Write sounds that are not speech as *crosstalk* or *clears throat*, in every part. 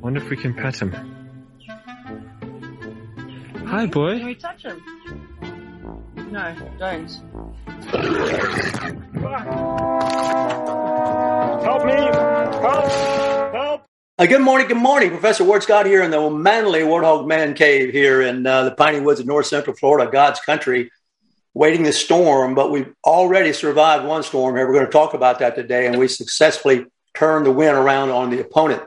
Wonder if we can pet him. Hi, boy. Can we touch him? No, don't. Help me! Help! Help! Uh, good morning, good morning. Professor Ward Scott here in the manly Warthog Man Cave here in uh, the piney woods of north central Florida, God's country, waiting the storm. But we've already survived one storm here. We're going to talk about that today, and we successfully turned the wind around on the opponent.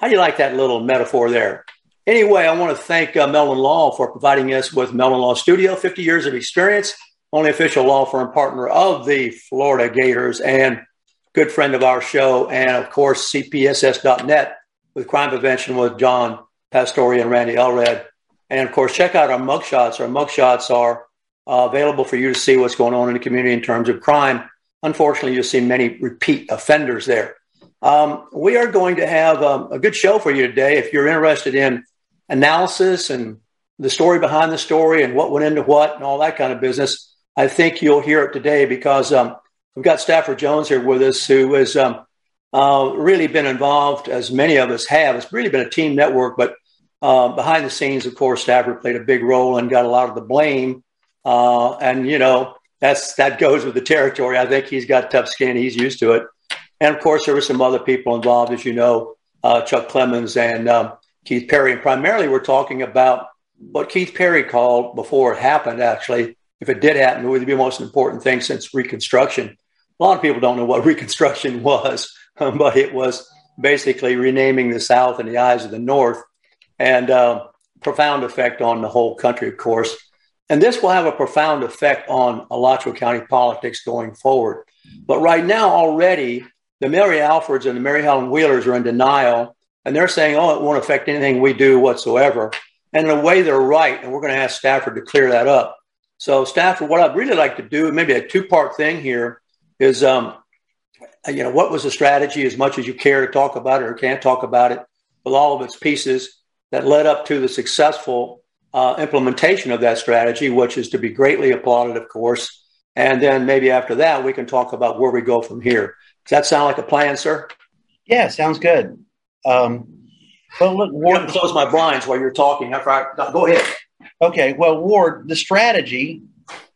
How do you like that little metaphor there? Anyway, I want to thank uh, Meldon Law for providing us with Meldon Law Studio, 50 years of experience, only official law firm partner of the Florida Gators, and good friend of our show, and of course, CPSS.net with crime prevention with John Pastori and Randy Elred. And of course, check out our mugshots. Our mugshots are uh, available for you to see what's going on in the community in terms of crime. Unfortunately, you'll see many repeat offenders there. Um, we are going to have um, a good show for you today. If you're interested in analysis and the story behind the story and what went into what and all that kind of business, I think you'll hear it today because um, we've got Stafford Jones here with us, who has um, uh, really been involved, as many of us have. It's really been a team network, but uh, behind the scenes, of course, Stafford played a big role and got a lot of the blame. Uh, and you know that's that goes with the territory. I think he's got tough skin; he's used to it. And of course, there were some other people involved, as you know, uh, Chuck Clemons and um, Keith Perry. And primarily, we're talking about what Keith Perry called before it happened. Actually, if it did happen, it would be the most important thing since Reconstruction. A lot of people don't know what *laughs* Reconstruction was, *laughs* but it was basically renaming the South in the eyes of the North, and uh, profound effect on the whole country, of course. And this will have a profound effect on Alachua County politics going forward. But right now, already, the Mary Alfords and the Marihelen Wheelers are in denial, and they're saying, "Oh, it won't affect anything we do whatsoever." And in a way, they're right, and we're going to ask Stafford to clear that up. So, Stafford, what I'd really like to do, maybe a two-part thing here, is, um, you know, what was the strategy, as much as you care to talk about it or can't talk about it, with all of its pieces that led up to the successful uh, implementation of that strategy, which is to be greatly applauded, of course. And then maybe after that, we can talk about where we go from here. Does that sound like a plan, sir? Yeah, sounds good. Um, well, look, I'm going Ward. to close my blinds while you're talking. After I, no, go ahead. Okay, well, Ward, the strategy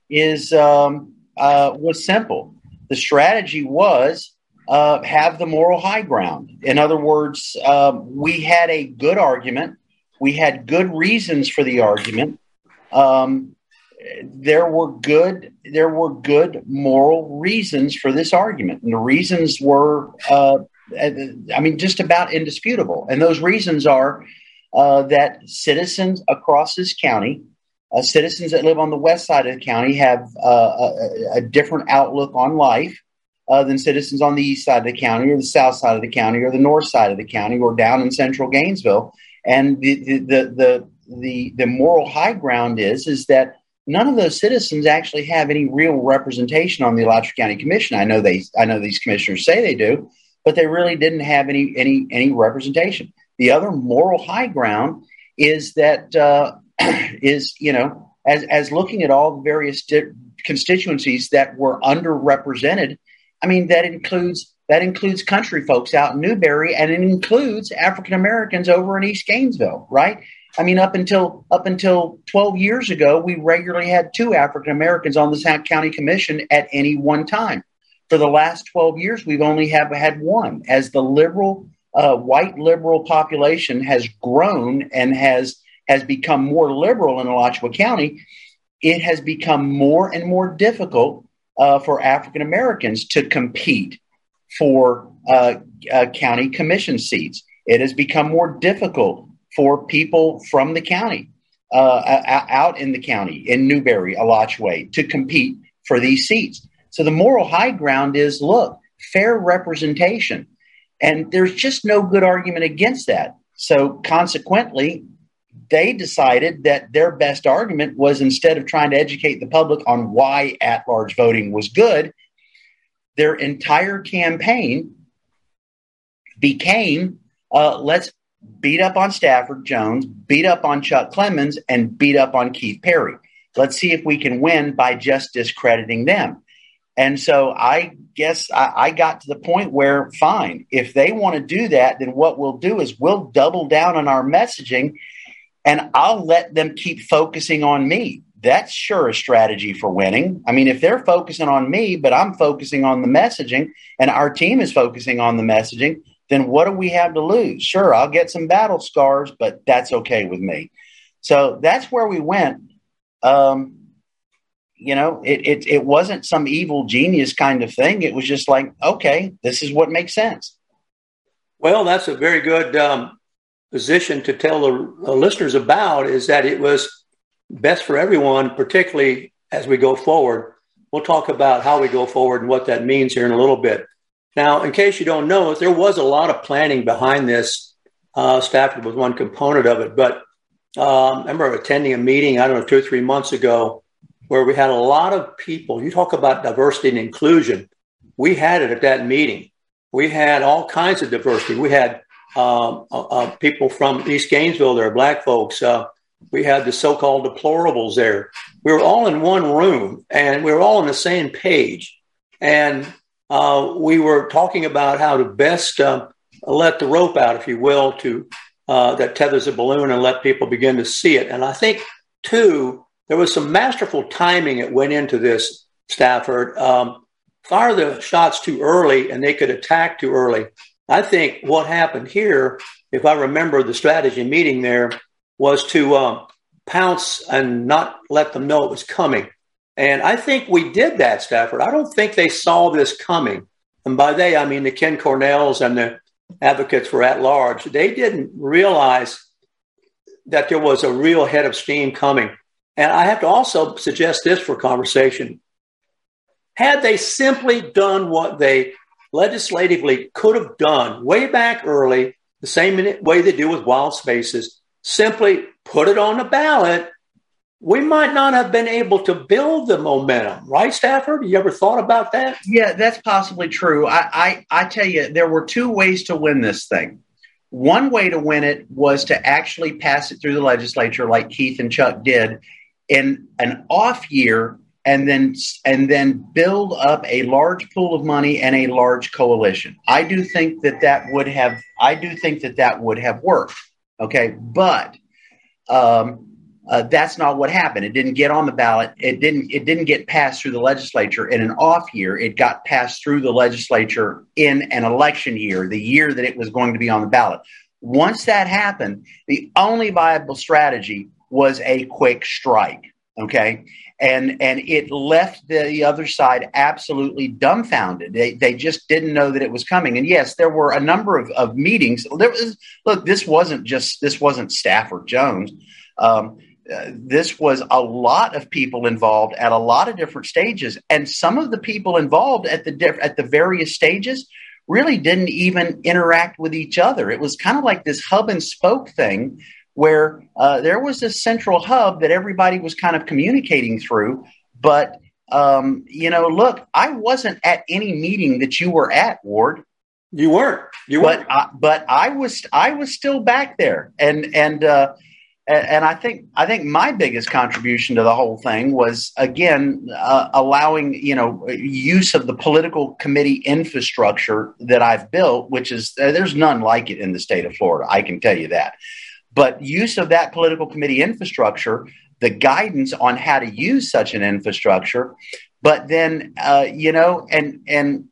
is um, uh, was simple. The strategy was uh, have the moral high ground. In other words, um, we had a good argument. We had good reasons for the argument. Um, there were good there were good moral reasons for this argument, and the reasons were uh, I mean just about indisputable. And those reasons are uh, that citizens across this county, uh, citizens that live on the west side of the county, have uh, a, a different outlook on life uh, than citizens on the east side of the county, or the south side of the county, or the north side of the county, or down in central Gainesville. And the the the the, the, the moral high ground is is that none of those citizens actually have any real representation on the Alachua County Commission. I know they I know these commissioners say they do, but they really didn't have any any any representation. The other moral high ground is that uh, *clears throat* is you know as as looking at all the various di- constituencies that were underrepresented. I mean that includes that includes country folks out in Newberry, and it includes African Americans over in East Gainesville, right? I mean, up until up until 12 years ago, we regularly had two African Americans on the county commission at any one time. For the last 12 years, we've only have had one. As the liberal, uh, white liberal population has grown and has has become more liberal in Alachua County, it has become more and more difficult uh, for African Americans to compete for uh, uh, county commission seats. It has become more difficult for people from the county, uh, out in the county, in Newberry, Alachua, to compete for these seats. So the moral high ground is look, fair representation. And there's just no good argument against that. So consequently, they decided that their best argument was instead of trying to educate the public on why at large voting was good, their entire campaign became uh, let's beat up on Stafford Jones, beat up on Chuck Clemons, and beat up on Keith Perry. Let's see if we can win by just discrediting them. And so I guess I, I, got to the point where, fine, if they want to do that, then what we'll do is we'll double down on our messaging and I'll let them keep focusing on me. That's sure a strategy for winning. I mean, if they're focusing on me, but I'm focusing on the messaging and our team is focusing on the messaging, then what do we have to lose? Sure, I'll get some battle scars, but that's okay with me. So that's where we went. Um, you know, it, it, it wasn't some evil genius kind of thing. It was just like, okay, this is what makes sense. Well, that's a very good um, position to tell the, the listeners about is that it was best for everyone, particularly as we go forward. We'll talk about how we go forward and what that means here in a little bit. Now, in case you don't know, there was a lot of planning behind this. Uh, Stafford was one component of it, but um, I remember attending a meeting, I don't know, two or three months ago, where we had a lot of people. You talk about diversity and inclusion. We had it at that meeting. We had all kinds of diversity. We had um, uh, uh, people from East Gainesville there, black folks. Uh, we had the so-called deplorables there. We were all in one room, and we were all on the same page. And uh, we were talking about how to best uh, let the rope out, if you will, to uh, that tethers a balloon and let people begin to see it. And I think, too, there was some masterful timing that went into this, Stafford. Um, fire the shots too early and they could attack too early. I think what happened here, if I remember the strategy meeting there, was to um, pounce and not let them know it was coming. And I think we did that, Stafford. I don't think they saw this coming. And by they, I mean the Ken Cornells and the advocates were at large. They didn't realize that there was a real head of steam coming. And I have to also suggest this for conversation. Had they simply done what they legislatively could have done way back early, the same way they do with wild spaces, simply put it on the ballot, we might not have been able to build the momentum, right, Stafford? You ever thought about that? Yeah, that's possibly true. I, I, I tell you, there were two ways to win this thing. One way to win it was to actually pass it through the legislature, like Keith and Chuck did, in an off year, and then and then build up a large pool of money and a large coalition. I do think that that would have. I do think that that would have worked. Okay, but um, uh, that's not what happened. It didn't get on the ballot. It didn't. It didn't get passed through the legislature in an off year. It got passed through the legislature in an election year, the year that it was going to be on the ballot. Once that happened, the only viable strategy was a quick strike. Okay, and and it left the other side absolutely dumbfounded. They they just didn't know that it was coming. And yes, there were a number of, of meetings. There was look. This wasn't just this wasn't Stafford Jones. Um, uh, this was a lot of people involved at a lot of different stages, and some of the people involved at the diff- at the various stages really didn't even interact with each other. It was kind of like this hub and spoke thing where uh, there was a central hub that everybody was kind of communicating through. But um, you know, look, I wasn't at any meeting that you were at, Ward. You weren't. You weren't. But I, but I was. I was still back there, and and. Uh, and I think I think my biggest contribution to the whole thing was again uh, allowing you know use of the political committee infrastructure that I've built, which is uh, there's none like it in the state of Florida. I can tell you that. But use of that political committee infrastructure, the guidance on how to use such an infrastructure, but then uh, you know, and and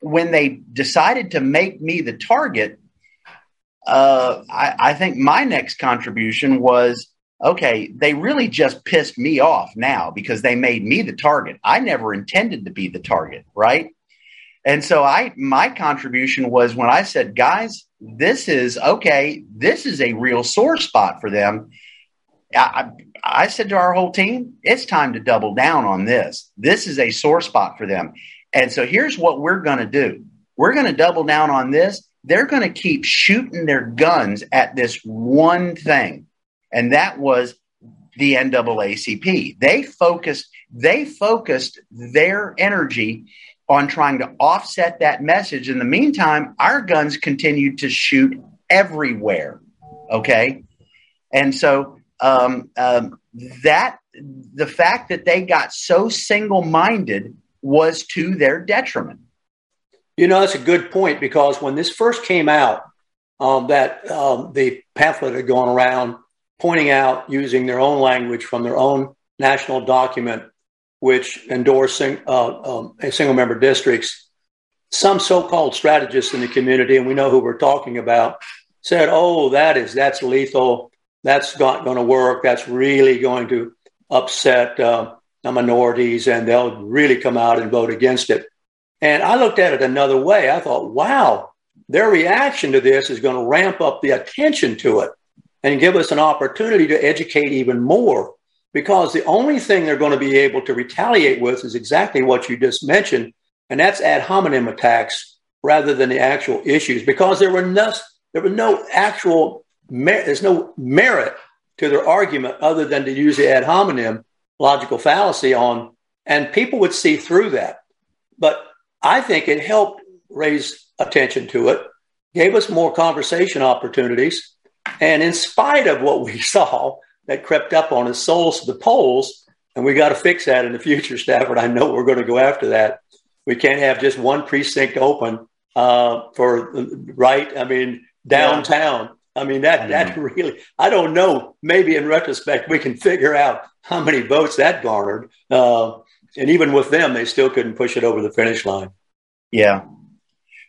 when they decided to make me the target uh, I, I think my next contribution was okay, they really just pissed me off now because they made me the target. I never intended to be the target, right? And so I my contribution was when I said, guys, this is okay, this is a real sore spot for them. I, I said to our whole team, it's time to double down on this. This is a sore spot for them. And so here's what we're going to do. We're going to double down on this they're going to keep shooting their guns at this one thing, and that was the NAACP. They focused they focused their energy on trying to offset that message. In the meantime, our guns continued to shoot everywhere. Okay, and so um, um, that the fact that they got so single minded was to their detriment. You know, that's a good point because when this first came out, um, that um, the pamphlet had gone around pointing out using their own language from their own national document, which endorsed uh, um, single member districts. Some so-called strategists in the community, and we know who we're talking about, said, "Oh, that is that's lethal. That's not going to work. That's really going to upset uh, the minorities, and they'll really come out and vote against it." And I looked at it another way. I thought, "Wow, their reaction to this is going to ramp up the attention to it." and give us an opportunity to educate even more. Because the only thing they're going to be able to retaliate with is exactly what you just mentioned, and that's ad hominem attacks rather than the actual issues. Because there were no, there was no actual, there's no merit to their argument other than to use the ad hominem logical fallacy on, and people would see through that. But I think it helped raise attention to it, gave us more conversation opportunities, and in spite of what we *laughs* saw that crept up on us, souls to the polls, and we got to fix that in the future, *laughs* Stafford. I know we're going to go after that. We can't have just one precinct open uh, for right. I mean, downtown. I mean that that really. I don't know. Maybe in retrospect, we can figure out how many votes that garnered. Uh, and even with them, they still couldn't push it over the finish line. Yeah.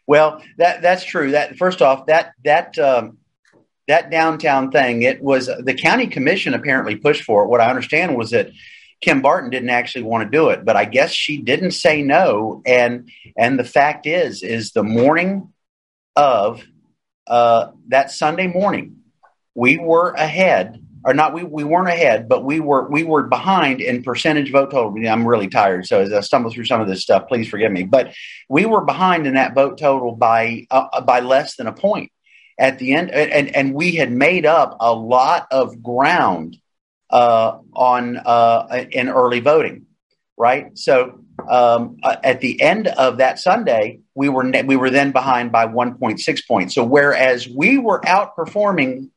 Well, that that's true. That first off, that that um, that downtown thing, it was the county commission apparently pushed for it. What I understand was that Kim Barton didn't actually want to do it, but I guess she didn't say no. And and the fact is, is the morning of uh, that Sunday morning, we were ahead, or not we we weren't ahead, but we were we were behind in percentage vote total. I'm really tired, so as I stumble through some of this stuff, please forgive me. But we were behind in that vote total by uh, by less than a point at the end, and, and we had made up a lot of ground uh, on uh, in early voting, right? So um, uh, at the end of that Sunday, we were we were then behind by 1.6 points. So whereas we were outperforming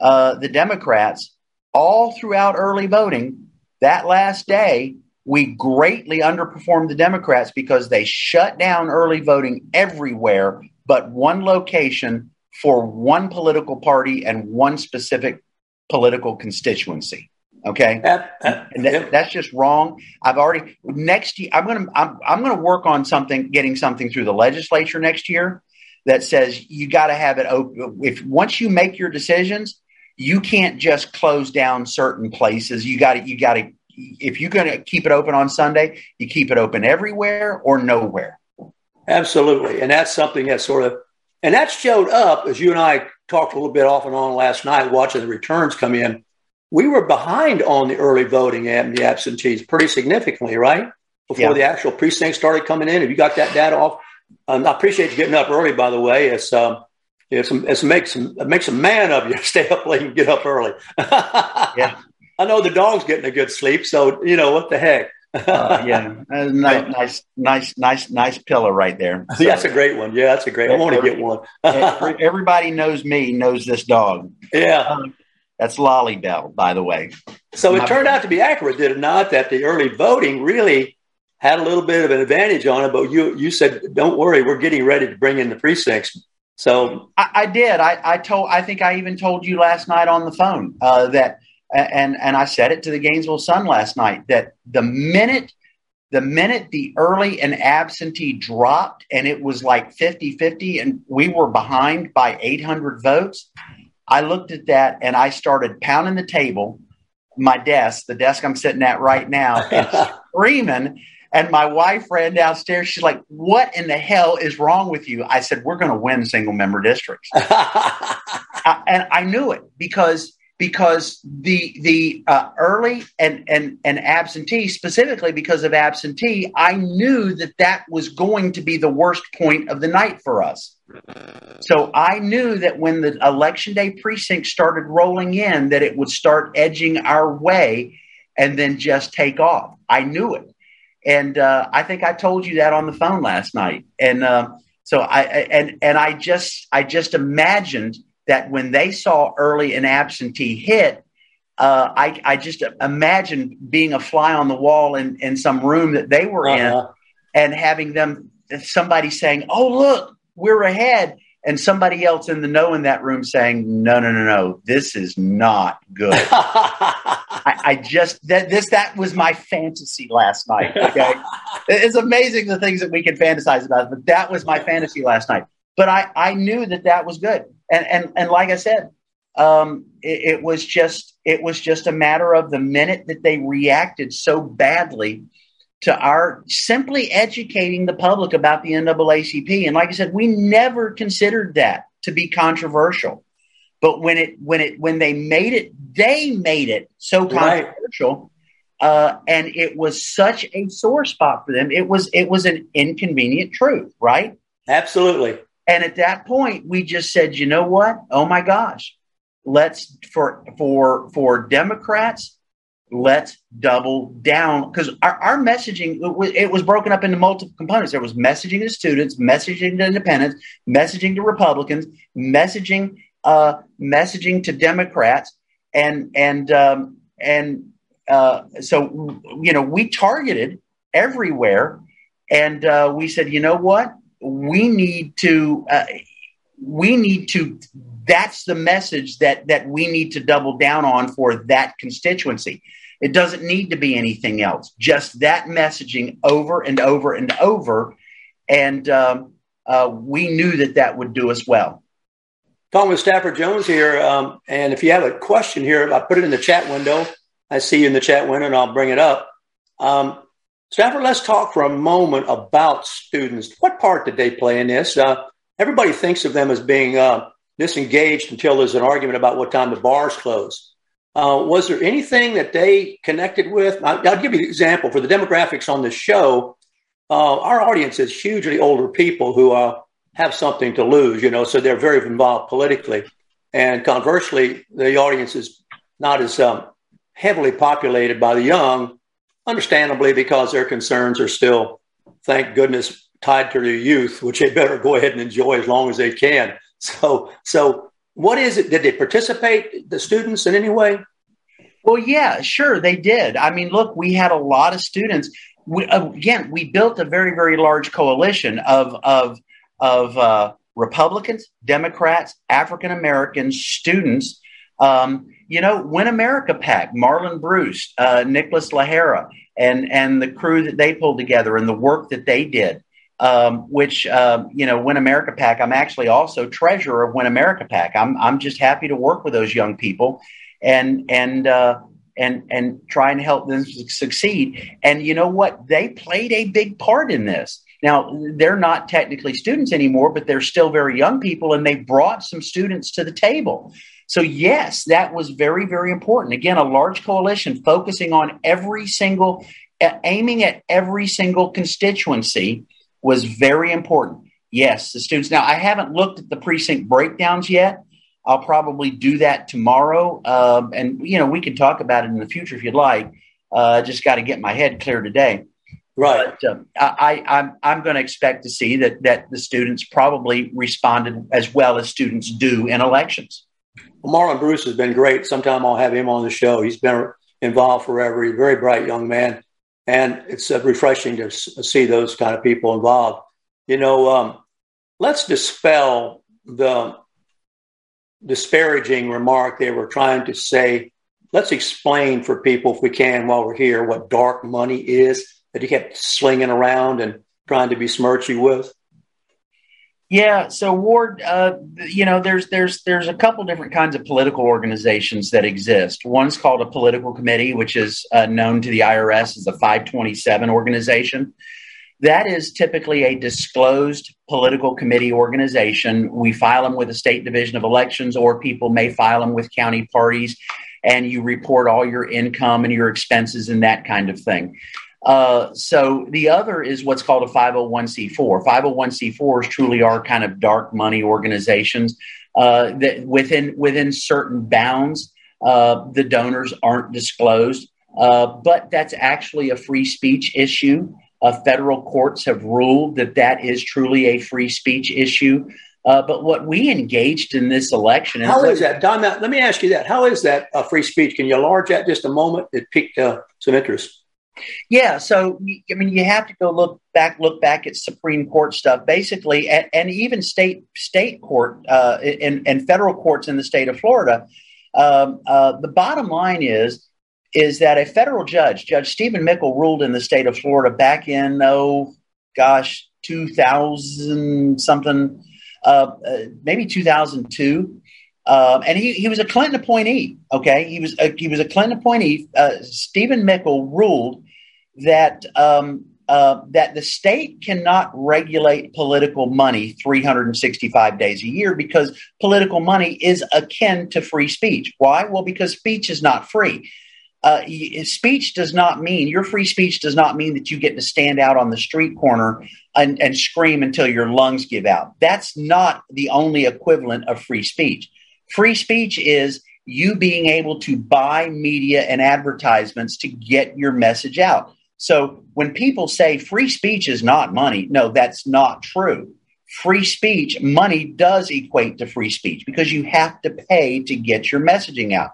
uh, the Democrats all throughout early voting, that last day we greatly underperformed the Democrats because they shut down early voting everywhere but one location for one political party and one specific political constituency. Okay, that, that's just wrong. I've already next year. I'm gonna I'm, I'm gonna work on something, getting something through the legislature next year that says you got to have it open. If once you make your decisions, you can't just close down certain places. You got to you got to if you're going to keep it open on Sunday, you keep it open everywhere or nowhere. Absolutely, and that's something that sort of and that showed up as you and I talked a little bit off and on last night, watching the returns come in. We were behind on the early voting and the absentees pretty significantly, right? Before yeah. the actual precinct started coming in. Have you got that data off? Um, I appreciate you getting up early, by the way. It's, um, it's, it's makes, it makes a man of you *laughs* stay up late and get up early. yeah. *laughs* I know the dog's getting a good sleep, so, you know, what the heck uh, yeah, *laughs* nice, nice, nice, nice, nice pillow right there. So, that's a great one. Yeah, that's a great. One. I want to get one. everybody knows me, knows this dog. Yeah, um, that's Lolly Bell, by the way. So it turned out to be accurate, did it not? That the early voting really had a little bit of an advantage on it. But you you said, don't worry, we're getting ready to bring in the precincts. So I, I did. I, I told. I think I even told you last night on the phone uh, that and and I said it to the Gainesville Sun last night that the minute the minute the early and absentee dropped and it was like 50-50 and we were behind by 800 votes i looked at that and i started pounding the table my desk the desk i'm sitting at right now and *laughs* screaming and my wife ran downstairs. She's like what in the hell is wrong with you? I said we're going to win single member districts. *laughs* And i knew it because because the the uh, early and and and absentee specifically because of absentee i knew that that was going to be the worst point of the night for us. So i knew that when the election day precinct started rolling in that it would start edging our way and then just take off. I knew it and uh, i think i told you that on the phone last night and uh, so i and and i just i just imagined that when they saw early and absentee hit, uh, I, I, just imagine being a fly on the wall in, in some room that they were uh-huh. in and having them, somebody saying, Oh, look, we're ahead. And somebody else in the know in that room saying, No, no, no, no, this is not good. *laughs* I, I, just, that, this, that was my fantasy last night. Okay. *laughs* it's amazing the things that we can fantasize about, but that was my fantasy last night. But I, I knew that that was good and and and like I said, um, it, it, was just it was just a matter of the minute that they reacted so badly to our simply educating the public about the NAACP. And like I said, we never considered that to be controversial. But when it when it when they made it, they made it so controversial. Right. Uh, and it was such a sore spot for them. It was it was an inconvenient truth, right? Absolutely. And at that point, we just said, you know what? Oh my gosh, let's for for for Democrats, let's double down because our, our messaging it was broken up into multiple components. There was messaging to students, messaging to independents, messaging to Republicans, messaging uh, messaging to Democrats, and and um, and uh, so you know we targeted everywhere, and uh, we said, you know what? we need to uh, we need to that's the message that that we need to double down on for that constituency. It doesn't need to be anything else just that messaging over and over and over. And um, uh, we knew that that would do us well. Talking with stafford jones here um, and if you have a question here i put it in the chat window. I see you in the chat window and i'll bring it up. Um, Stafford, let's talk for a moment about students. What part did they play in this? Uh, everybody thinks of them as being uh, disengaged until there's an argument about what time the bars close. Uh, was there anything that they connected with? I'll, I'll, give you an example for the demographics on the show. Uh, our audience is hugely older people who uh, have something to lose, you know, so they're very involved politically. And conversely, the audience is not as um, heavily populated by the young understandably because their concerns are still, thank goodness, tied to their youth, which they better go ahead and enjoy as long as they can. So, so what is it? Did they participate, the students, in any way? Well, yeah, sure, they did. I mean, look, we had a lot of students. We, again, we built a very, very large coalition of of of uh, Republicans, Democrats, African Americans, students. Um, you know, Win America PAC, Marlon Bruce, uh, Nicholas Lahara, and and the crew that they pulled together and the work that they did. Um, which uh, you know, Win America PAC. I'm actually also treasurer of Win America PAC. I'm I'm just happy to work with those young people, and and uh, and and try and help them succeed. And you know what? They played a big part in this. Now they're not technically students anymore, but they're still very young people, and they brought some students to the table. So, yes, that was very, very important. Again, a large coalition focusing on every single, aiming at every single constituency was very important. Yes, the students. Now, I haven't looked at the precinct breakdowns yet. I'll probably do that tomorrow. Um, and, you know, we can talk about it in the future if you'd like. Uh, just got to get my head clear today. Right. But, um, I, I'm, I'm going to expect to see that, that the students probably responded as well as students do in elections. Well, Marlon Bruce has been great. Sometime I'll have him on the show. He's been involved forever. He's a very bright young man. And it's uh, refreshing to see those kind of people involved. You know, um, let's dispel the disparaging remark they were trying to say. Let's explain for people, if we can, while we're here, what dark money is that he kept slinging around and trying to besmirch you with. Yeah, so Ward, uh, you know, there's there's there's a couple different kinds of political organizations that exist. One's called a political committee, which is uh, known to the IRS as the 527 organization, That is typically a disclosed political committee organization. We file them with the state division of elections, or people may file them with county parties, and you report all your income and your expenses and that kind of thing. Uh, so the other is what's called a 501c4. 501c4s truly are kind of dark money organizations uh, that within within certain bounds, uh, the donors aren't disclosed. Uh, but that's actually a free speech issue. Uh, federal courts have ruled that that is truly a free speech issue. Uh, but what we engaged in this election, how is that, Don? Let me ask you that. How is that free speech? Can you enlarge that just a moment? It piqued uh, some interest. Yeah, so I mean, you have to go look back, look back at Supreme Court stuff, basically, and, and even state state court uh, and, and federal courts in the state of Florida. Um, uh, the bottom line is is that a federal judge, Judge Stephan Mickle, ruled in the state of Florida back in oh gosh, two thousand something, uh, uh maybe two thousand two. Um, and he, he was a Clinton appointee. Okay, he was a, he was a Clinton appointee. Uh, Stephan Mickle ruled that um, uh, that the state cannot regulate political money 365 days a year because political money is akin to free speech. Why? Well, because speech is not free. Uh, speech does not mean your free speech does not mean that you get to stand out on the street corner and, and scream until your lungs give out. That's not the only equivalent of free speech. Free speech is you being able to buy media and advertisements to get your message out. So when people say free speech is not money, no, that's not true. Free speech, money does equate to free speech because you have to pay to get your messaging out.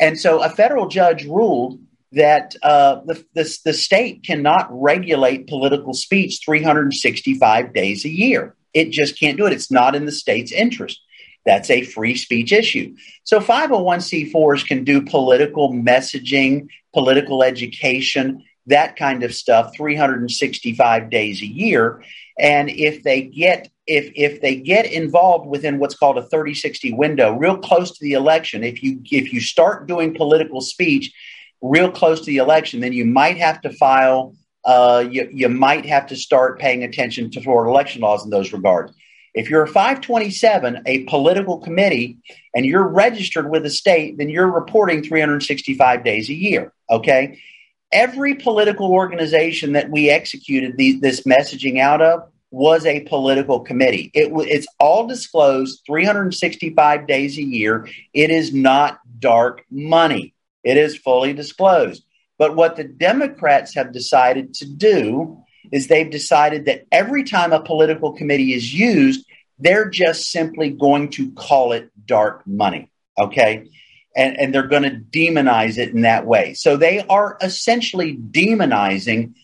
And so a federal judge ruled that uh, the, the, the state cannot regulate political speech 365 days a year. It just can't do it. It's not in the state's interest. That's a free speech issue. So 501c4s can do political messaging, political education, that kind of stuff 365 days a year and if they get if if they get involved within what's called a 3060 window real close to the election if you if you start doing political speech real close to the election then you might have to file uh, you, you might have to start paying attention to Florida election laws in those regards. If you're a 527, a political committee, and you're registered with the state, then you're reporting 365 days a year. Okay every political organization that we executed the, this messaging out of was a political committee. It, it's all disclosed 365 days a year. It is not dark money. It is fully disclosed. But what the Democrats have decided to do is they've decided that every time a political committee is used, they're just simply going to call it dark money. Okay and, and they're going to demonize it in that way. So they are essentially demonizing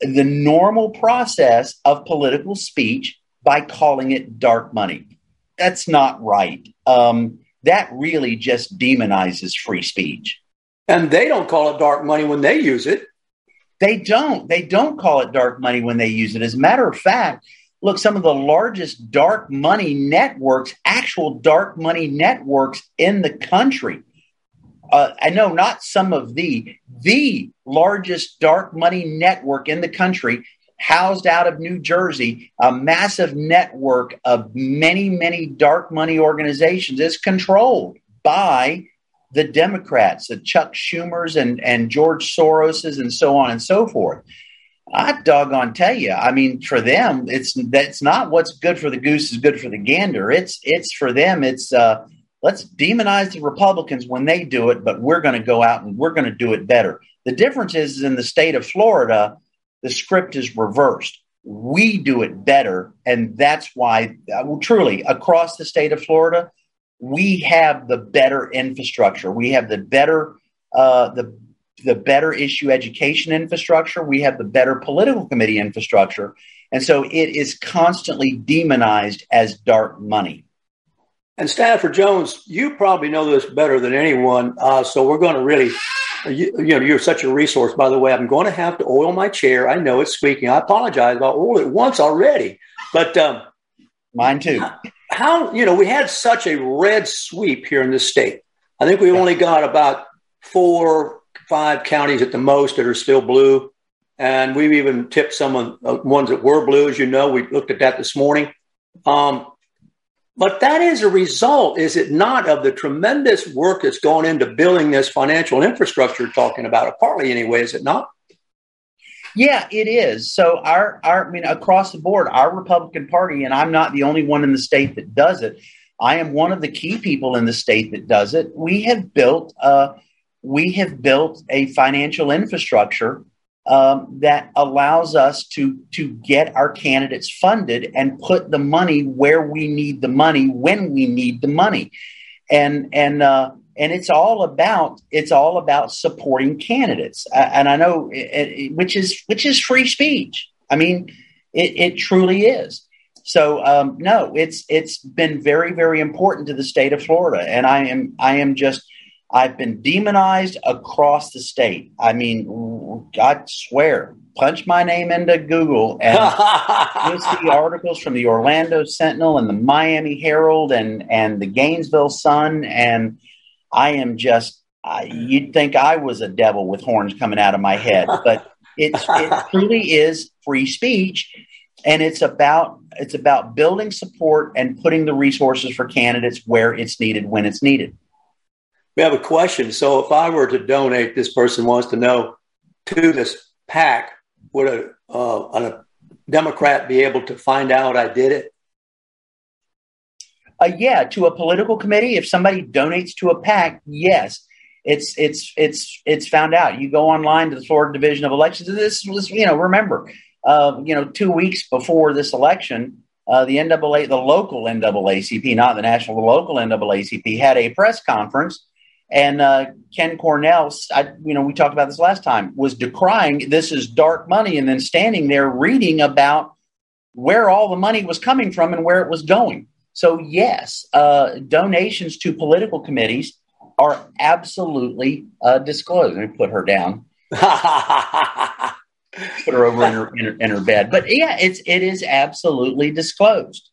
the normal process of political speech by calling it dark money. That's not right. Um, that really just demonizes free speech. And they don't call it dark money when they use it. They don't. They don't call it dark money when they use it. As a matter of fact, look, some of the largest dark money networks, actual dark money networks in the country, uh, I know not some of the, the largest dark money network in the country, housed out of New Jersey, a massive network of many, many dark money organizations is controlled by the Democrats, the Chuck Schumers and, and George Soroses and so on and so forth. I doggone tell you, I mean, for them, it's that's not what's good for the goose is good for the gander. It's it's for them. It's uh, let's demonize the Republicans when they do it, but we're going to go out and we're going to do it better. The difference is in the state of Florida, the script is reversed. We do it better. And that's why, uh, well, truly, across the state of Florida, we have the better infrastructure. We have the better, uh, the the better issue education infrastructure. We have the better political committee infrastructure. And so it is constantly demonized as dark money. And Stafford Jones, you probably know this better than anyone. Uh, so we're going to really, you, you, know, you're such a resource. By the way, I'm going to have to oil my chair. I know it's squeaking. I apologize. I oiled it once already, but um, mine too. How you know we had such a red sweep here in this state? I think we only got about four, five counties at the most that are still blue, and we've even tipped some of the ones that were blue. As you know, we looked at that this morning. Um, but that is a result, is it not, of the tremendous work that's gone into building this financial infrastructure talking about it, partly anyway, is it not? Yeah, it is. So our our I mean across the board, our Republican Party, and I'm not the only one in the state that does it. I am one of the key people in the state that does it. We have built uh, we have built a financial infrastructure um, that allows us to to get our candidates funded and put the money where we need the money when we need the money, and and uh, and it's all about it's all about supporting candidates. Uh, and I know it, it, which is which is free speech. I mean, it, it truly is. So um, no, it's it's been very very important to the state of Florida, and I am I am just I've been demonized across the state. I mean, I swear, punch my name into Google and *laughs* you'll see articles from the Orlando Sentinel and the Miami Herald and, and the Gainesville Sun. And I am just, I, you'd think I was a devil with horns coming out of my head, but it's, it *laughs* truly is free speech. And it's about it's about building support and putting the resources for candidates where it's needed when it's needed. We have a question. So, if I were to donate, this person wants to know to this PAC, would a, uh, a Democrat be able to find out I did it? Uh, yeah, to a political committee. If somebody donates to a PAC, yes, it's it's it's it's found out. You go online to the Florida Division of Elections. This was, you know, remember, uh, you know, two weeks before this election, uh, the NAA, the local NAACP, not the national, the local NAACP, had a press conference and uh, Ken Cornell, I, you know, we talked about this last time, was decrying this is dark money, and then standing there reading about where all the money was coming from and where it was going. So yes, uh, donations to political committees are absolutely uh, disclosed. Let me put her down. *laughs* put her over in her, in her, in her bed. But yeah, it's it is absolutely disclosed.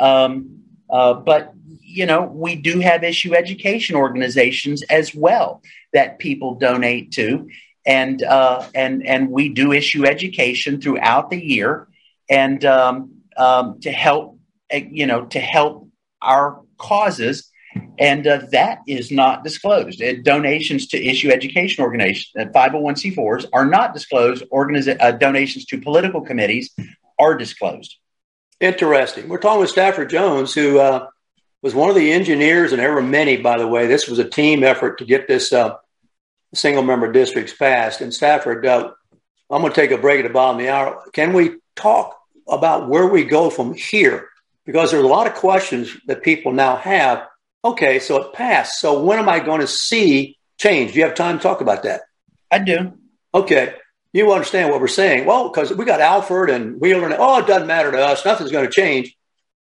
Um, uh, but you know, we do have issue education organizations as well that people donate to, and uh, and and we do issue education throughout the year, and um, um, to help, uh, you know, to help our causes, and uh, that is not disclosed. Uh, donations to issue education organizations, uh, five hundred one c fours, are not disclosed. Organiza- uh, donations to political committees are disclosed. Interesting. We're talking with Stafford Jones, who was one of the engineers, and there were many, by the way. This was a team effort to get this uh, single member districts passed. And Stafford, uh, I'm going to take a break at the bottom of the hour. Can we talk about where we go from here? Because there's a lot of questions that people now have. Okay, so it passed. So when am I going to see change? Do you have time to talk about that? I do. Okay. You understand what we're saying? Well, because we got Alford and Wheeler, and oh, it doesn't matter to us. Nothing's going to change.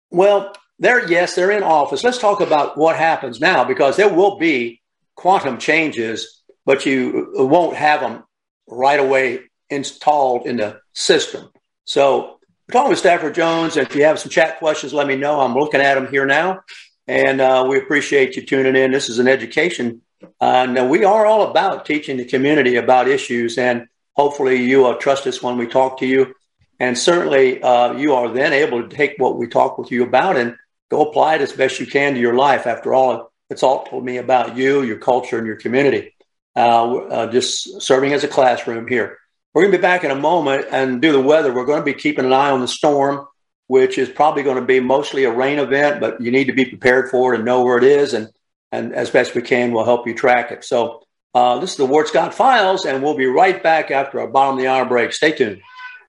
Well, they're yes, they're in office. Let's talk about what happens now because there will be quantum changes, but you won't have them right away installed in the system. So we're talking with Stafford Jones. If you have some chat questions, let me know. I'm looking at them here now. And uh, we appreciate you tuning in. This is an education. Uh, and we are all about teaching the community about issues. And hopefully you will trust us when we talk to you. And certainly uh, you are then able to take what we talk with you about and go apply it as best you can to your life. After all, it's all told me about you, your culture, and your community. Uh, uh, just serving as a classroom here. We're going to be back in a moment and do the weather. We're going to be keeping an eye on the storm, which is probably going to be mostly a rain event, but you need to be prepared for it and know where it is. And, and as best we can, we'll help you track it. So uh, this is the Ward Scott Files, and we'll be right back after our bottom of the hour break. Stay tuned.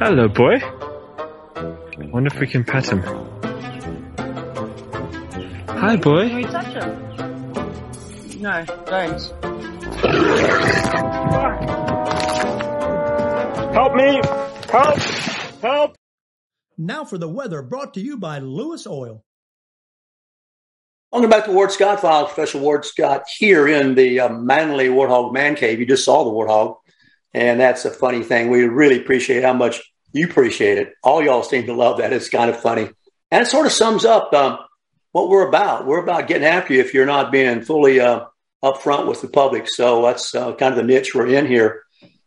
Hello, boy. I wonder if we can pet him. Hi, boy. Can we touch him? No, don't. Help me! Help! Help! Now for the weather brought to you by Lewis Oil. Welcome back to Ward Scott Files. Professor Ward Scott here in the uh, Manly Warthog Man Cave. You just saw the Warthog, and that's a funny thing. We really appreciate how much you appreciate it. All y'all seem to love that. It's kind of funny. And it sort of sums up um, what we're about. We're about getting after you if you're not being fully uh, upfront with the public. So that's uh, kind of the niche we're in here.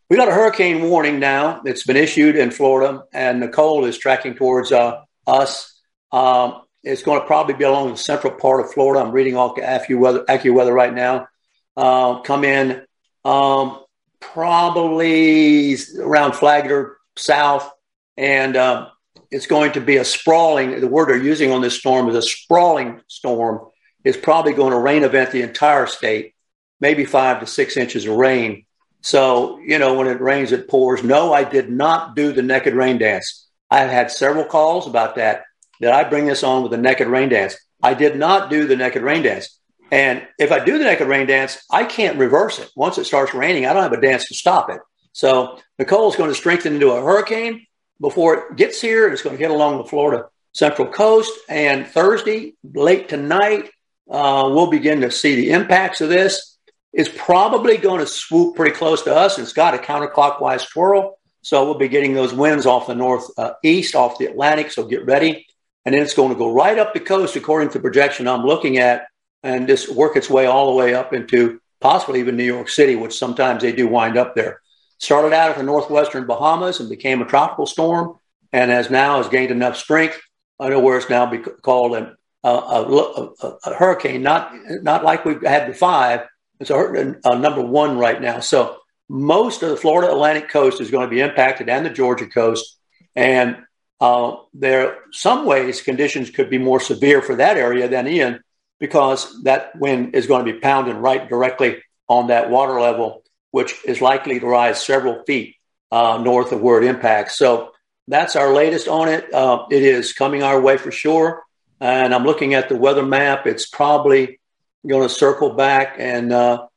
We got a hurricane warning now. It's been issued in Florida, and cold is tracking towards uh, us. Um, it's going to probably be along the central part of Florida. I'm reading off AccuWeather, AccuWeather right now. Uh, come in um, probably around Flagler south, and um, it's going to be a sprawling. The word they're using on this storm is a sprawling storm. It's probably going to rain event the entire state, maybe five to six inches of rain. So you know when it rains, it pours. No, I did not do the naked rain dance. I've had several calls about that. Did I bring this on with the naked rain dance? I did not do the naked rain dance. And if I do the naked rain dance, I can't reverse it. Once it starts raining, I don't have a dance to stop it. So Nicole's going to strengthen into a hurricane before it gets here. It's going to hit along the Florida Central Coast. And Thursday, late tonight, uh, we'll begin to see the impacts of this. It's probably going to swoop pretty close to us. It's got a counterclockwise twirl. So we'll be getting those winds off the northeast, uh, off the Atlantic. So get ready. And then it's going to go right up the coast, according to the projection I'm looking at, and just work its way all the way up into possibly even New York City, which sometimes they do wind up there. Started out at the northwestern Bahamas and became a tropical storm, and has now has gained enough strength. I know where it's now be called a, a, a, a, hurricane, not not like we've had the five. It's a, a number one right now. So most of the Florida Atlantic coast is going to be impacted, and the Georgia coast. And uh, there, some ways, conditions could be more severe for that area than Ian because that wind is going to be pounding right directly on that water level, which is likely to rise several feet uh, north of where it impacts. So that's our latest on it. Uh, it is coming our way for sure. And I'm looking at the weather map. It's probably going to circle back and uh,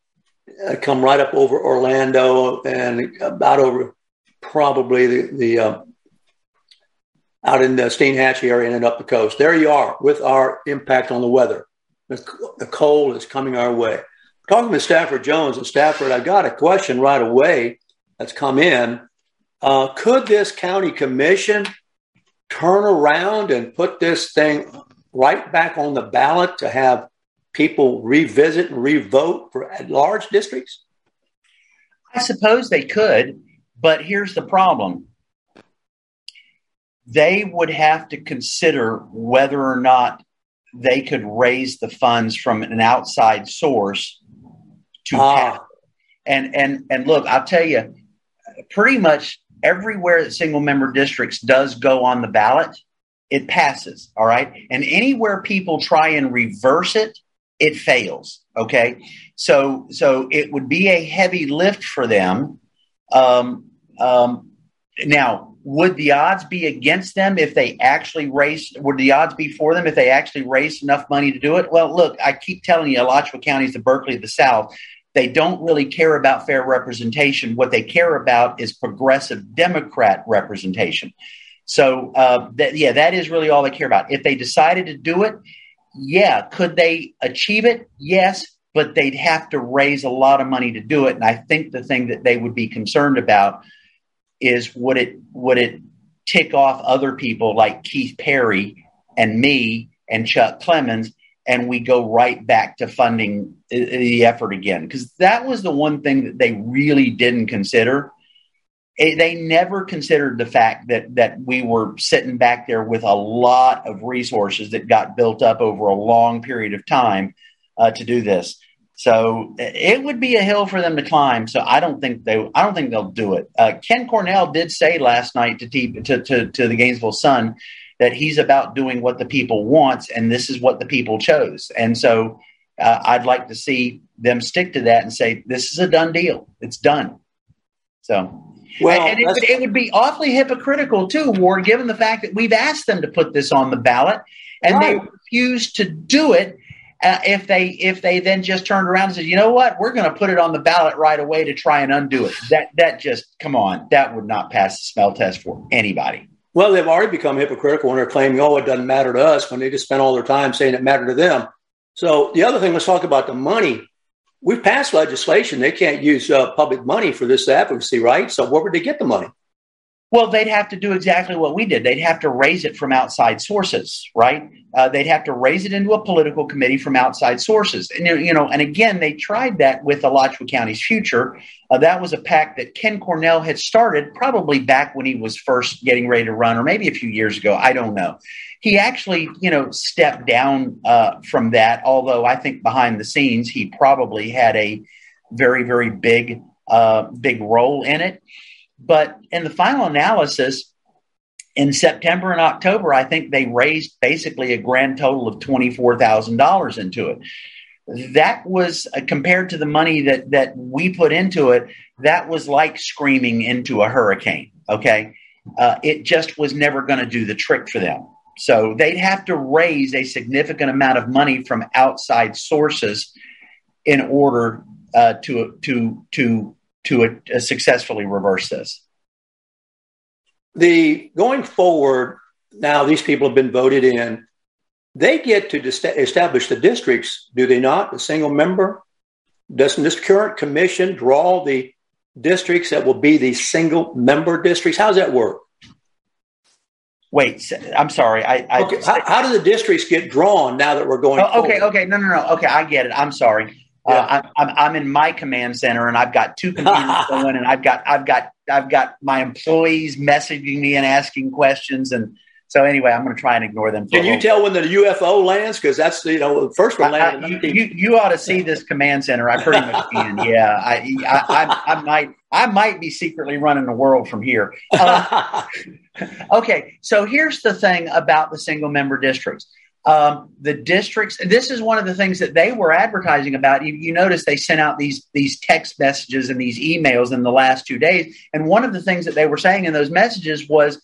come right up over Orlando and about over probably the, the uh, out in the Steinhatchee area and up the coast. There you are with our impact on the weather. The, the cold is coming our way. Talking with Stafford Jones and Stafford, I got a question right away that's come in. Uh, could this county commission turn around and put this thing right back on the ballot to have people revisit and revote for at large districts? I suppose they could, but here's the problem they would have to consider whether or not they could raise the funds from an outside source to Ah. and and and look, I'll tell you, pretty much everywhere that single member districts does go on the ballot, it passes. All right, and anywhere people try and reverse it, it fails. Okay, so so it would be a heavy lift for them. Um, um, now, would the odds be against them if they actually raised? Would the odds be for them if they actually raised enough money to do it? Well, look, I keep telling you, Alachua County is the Berkeley of the South. They don't really care about fair representation. What they care about is progressive Democrat representation. So, uh, that, yeah, that is really all they care about. If they decided to do it, yeah, could they achieve it? Yes, but they'd have to raise a lot of money to do it. And I think the thing that they would be concerned about is would it would it tick off other people like Keith Perry and me and Chuck Clemons, and we go right back to funding the- effort again because that was the one thing that they really didn't consider. Eh, They never considered the fact that that we were sitting back there with a lot of resources that got built up over a long period of time uh, to do this. So it would be a hill for them to climb. So I don't think they, I don't think they'll do it. Uh, Ken Cornell did say last night to, T, to, to to the Gainesville Sun that he's about doing what the people want, and this is what the people chose. And so uh, I'd like to see them stick to that and say this is a done deal. It's done. So. Well, and it, would- it would be awfully hypocritical too, Ward, given the fact that we've asked them to put this on the ballot and they Right. refused to do it. Uh, if they if they then just turned around and said, you know what, we're going to put it on the ballot right away to try and undo it. That that just come on, that would not pass the smell test for anybody. Well, they've already become hypocritical when they're claiming, oh, it doesn't matter to us when they just spent all their time saying it mattered to them. So the other thing, let's talk about the money. We've passed legislation. They can't use uh, public money for this advocacy, right? So where would they get the money? Well, they'd have to do exactly what we did. They'd have to raise it from outside sources, right? Uh, they'd have to raise it into a political committee from outside sources. And you know, and again, they tried that with Alachua County's future. Uh, that was a PAC that Ken Cornell had started probably back when he was first getting ready to run, or maybe a few years ago. I don't know. He actually, you know, stepped down uh, from that. Although I think behind the scenes, he probably had a very, very big, uh, big role in it. But in the final analysis, in September and October, I think they raised basically a grand total of $24,000 into it. That was uh, compared to the money that, that we put into it, that was like screaming into a hurricane. Okay. Uh, it just was never going to do the trick for them. So they'd have to raise a significant amount of money from outside sources in order uh, to to to to uh, successfully reverse this. The going forward, now these people have been voted in. They get to establish the districts, do they not? A single member. Doesn't this current commission draw the districts that will be the single member districts? How does that work? Wait, I'm sorry. I, I Okay, how, how do the districts get drawn now that we're going? Oh, okay, forward? okay, no, no, no. Okay, I get it. I'm sorry. Uh, I'm, I'm I'm in my command center, and I've got two computers *laughs* going, and I've got I've got I've got my employees messaging me and asking questions, and so anyway, I'm going to try and ignore them. Can you tell when the UFO lands? Because that's the you know the first one I- I- you, you, ought to see this command center. I pretty much can. *laughs* Yeah, I, I, I, I might, I might be secretly running the world from here. Uh, *laughs* okay, so here's the thing about the single member districts. Um, the districts. This is one of the things that they were advertising about. You, you notice they sent out these these text messages and these emails in the last two days. And one of the things that they were saying in those messages was,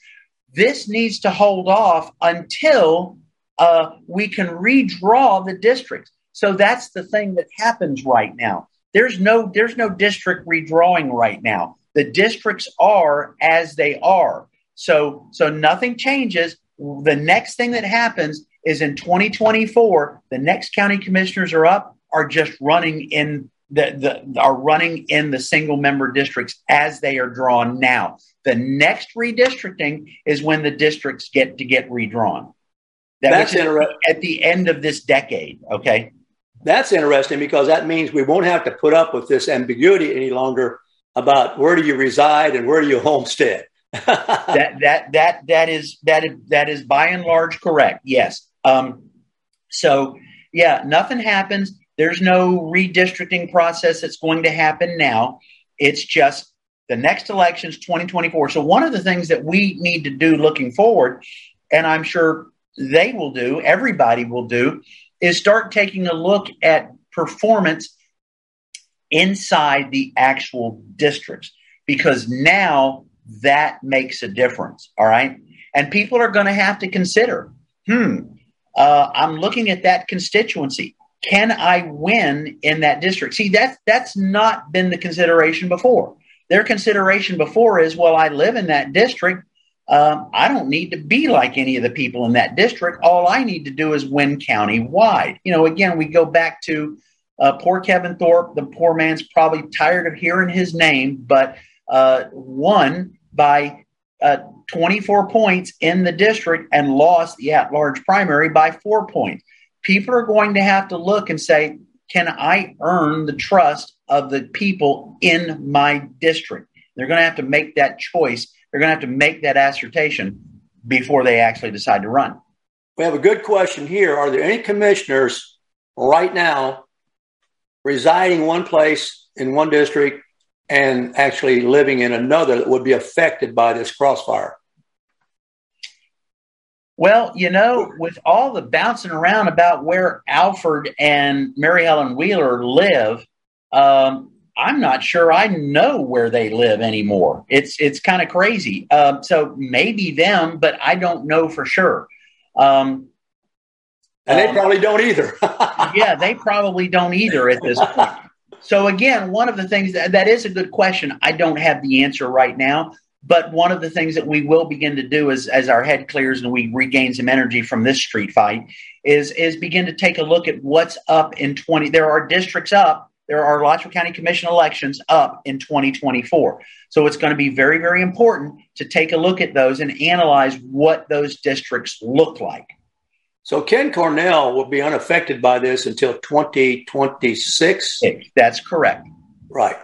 "This needs to hold off until uh, we can redraw the districts." So that's the thing that happens right now. There's no there's no district redrawing right now. The districts are as they are. So so nothing changes. The next thing that happens is in 2024, the next county commissioners are up are just running in the, the are running in the single member districts as they are drawn now. The next redistricting is when the districts get to get redrawn. That That's which is inter- at the end of this decade. Okay. That's interesting because that means we won't have to put up with this ambiguity any longer about where do you reside and where do you homestead. *laughs* that that that that is that is that is by and large correct. Yes. Um, So, yeah, nothing happens. There's no redistricting process that's going to happen now. It's just the next election's 2024. So, one of the things that we need to do looking forward, and I'm sure they will do, everybody will do, is start taking a look at performance inside the actual districts because now that makes a difference. All right. And people are going to have to consider hmm, uh, I'm looking at that constituency. Can I win in that district? See, that's, that's not been the consideration before. Their consideration before is, well, I live in that district. Um, I don't need to be like any of the people in that district. All I need to do is win county wide. You know, again, we go back to uh, poor Kevin Thorpe. The poor man's probably tired of hearing his name, but uh, won by uh, 24 points in the district and lost the at large primary by four points. People are going to have to look and say, can I earn the trust of the people in my district? They're going to have to make that choice. They're going to have to make that assertion before they actually decide to run. We have a good question here. Are there any commissioners right now residing one place in one district and actually living in another that would be affected by this crossfire? Well, you know, with all the bouncing around about where Alfred and Marihelen Wheeler live, um, I'm not sure I know where they live anymore. It's it's kind of crazy. Um, so maybe them, but I don't know for sure. Um, and they um, probably don't either. *laughs* yeah, they probably don't either at this point. So again, one of the things that, that is a good question. I don't have the answer right now, but one of the things that we will begin to do is, as our head clears and we regain some energy from this street fight, is is begin to take a look at what's up in twenty. There are districts up. There are Alachua County Commission elections up in 2024. So it's going to be very, very important to take a look at those and analyze what those districts look like. So Ken Cornell will be unaffected by this until 2026. That's correct. Right.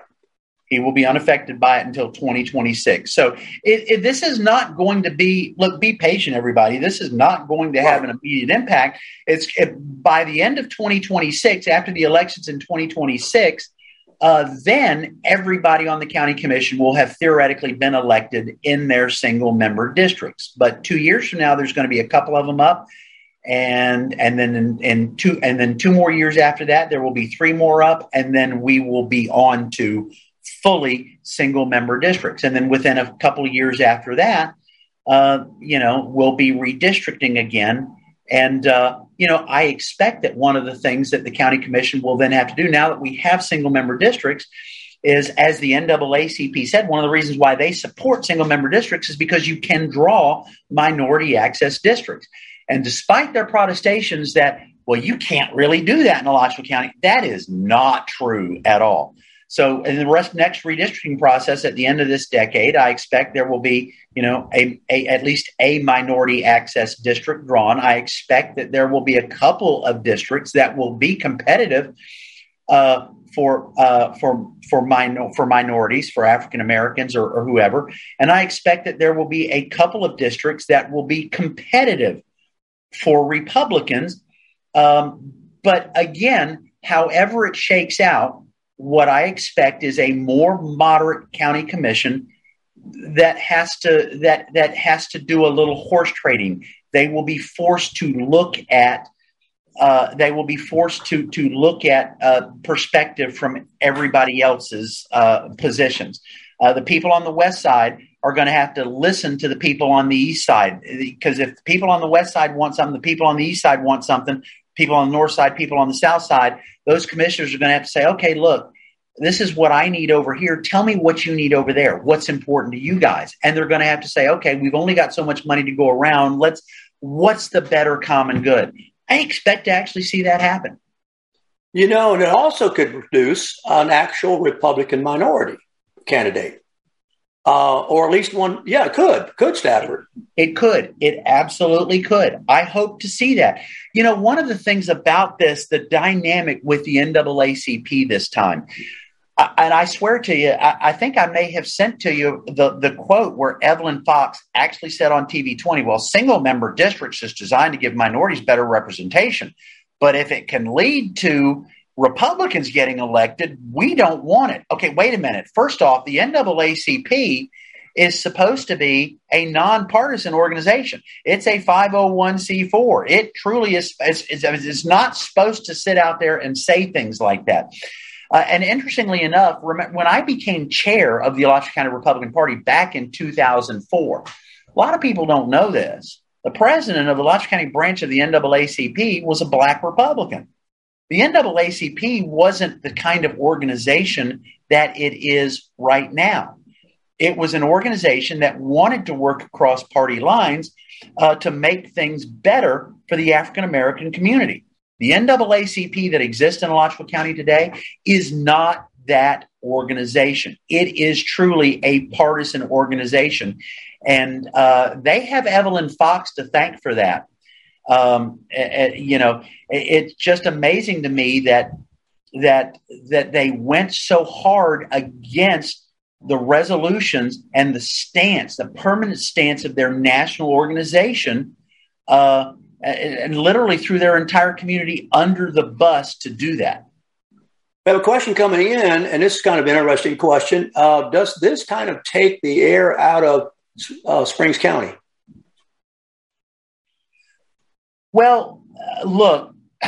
He will be unaffected by it until 2026. So it, it, this is not going to be. Look, be patient, everybody. This is not going to have an immediate impact. It's it, by the end of 2026, after the elections in 2026. Uh, then everybody on the county commission will have theoretically been elected in their single member districts. But two years from now, there's going to be a couple of them up and and then in, in, two and then two more years after that there will be three more up and then we will be on to fully single member districts and then within a couple of years after that uh, you know we'll be redistricting again and uh, you know i expect that one of the things that the county commission will then have to do now that we have single member districts is as the NAACP said, one of the reasons why they support single member districts is because you can draw minority access districts. And despite their protestations that, well, you can't really do that in Alachua County, that is not true at all. So in the rest next redistricting process at the end of this decade, I expect there will be, you know, a, a, at least a minority access district drawn. I expect that there will be a couple of districts that will be competitive uh, for uh, for for minor for minorities, for African Americans or, or whoever, and I expect that there will be a couple of districts that will be competitive for Republicans. Um, but again, however it shakes out, what I expect is a more moderate county commission that has to that that has to do a little horse trading. They will be forced to look at uh, they will be forced to to look at uh, perspective from everybody else's uh, positions. Uh, the people on the west side are going to have to listen to the people on the east side because if the people on the west side want something, the people on the east side want something. People on the north side, people on the south side, those commissioners are going to have to say, okay, look, this is what I need over here. Tell me what you need over there. What's important to you guys? And they're going to have to say, okay, we've only got so much money to go around. Let's, what's the better common good? I expect to actually see that happen. You know, and it also could produce an actual Republican minority candidate. Uh, or at least one, yeah, it could, could Stafford. It could. It absolutely could. I hope to see that. You know, one of the things about this, the dynamic with the NAACP this time, I, and I swear to you, I, I, think I may have sent to you the, the quote where Evelyn Foxx actually said on TV 20, well, single member districts is designed to give minorities better representation. But if it can lead to Republicans getting elected, we don't want it. Okay, wait a minute. First off, the NAACP is supposed to be a nonpartisan organization. It's a 501c4. It truly is, it's, not supposed to sit out there and say things like that. Uh, and interestingly enough, when I became chair of the Alachua County Republican Party back in 2004, a lot of people don't know this. The president of the Alachua County branch of the NAACP was a black Republican. The NAACP wasn't the kind of organization that it is right now. It was an organization that wanted to work across party lines uh, to make things better for the African American community. The NAACP that exists in Alachua County today is not that organization. It is truly a partisan organization. And uh, they have Evelyn Foxx to thank for that. Um, you know, it's just amazing to me that that that they went so hard against the resolutions and the stance, the permanent stance of their national organization, uh, and, and literally threw their entire community under the bus to do that. We have a question coming in, and this is kind of an interesting question. Uh, does this kind of take the air out of uh, Springs County? Well, uh, look, *sighs*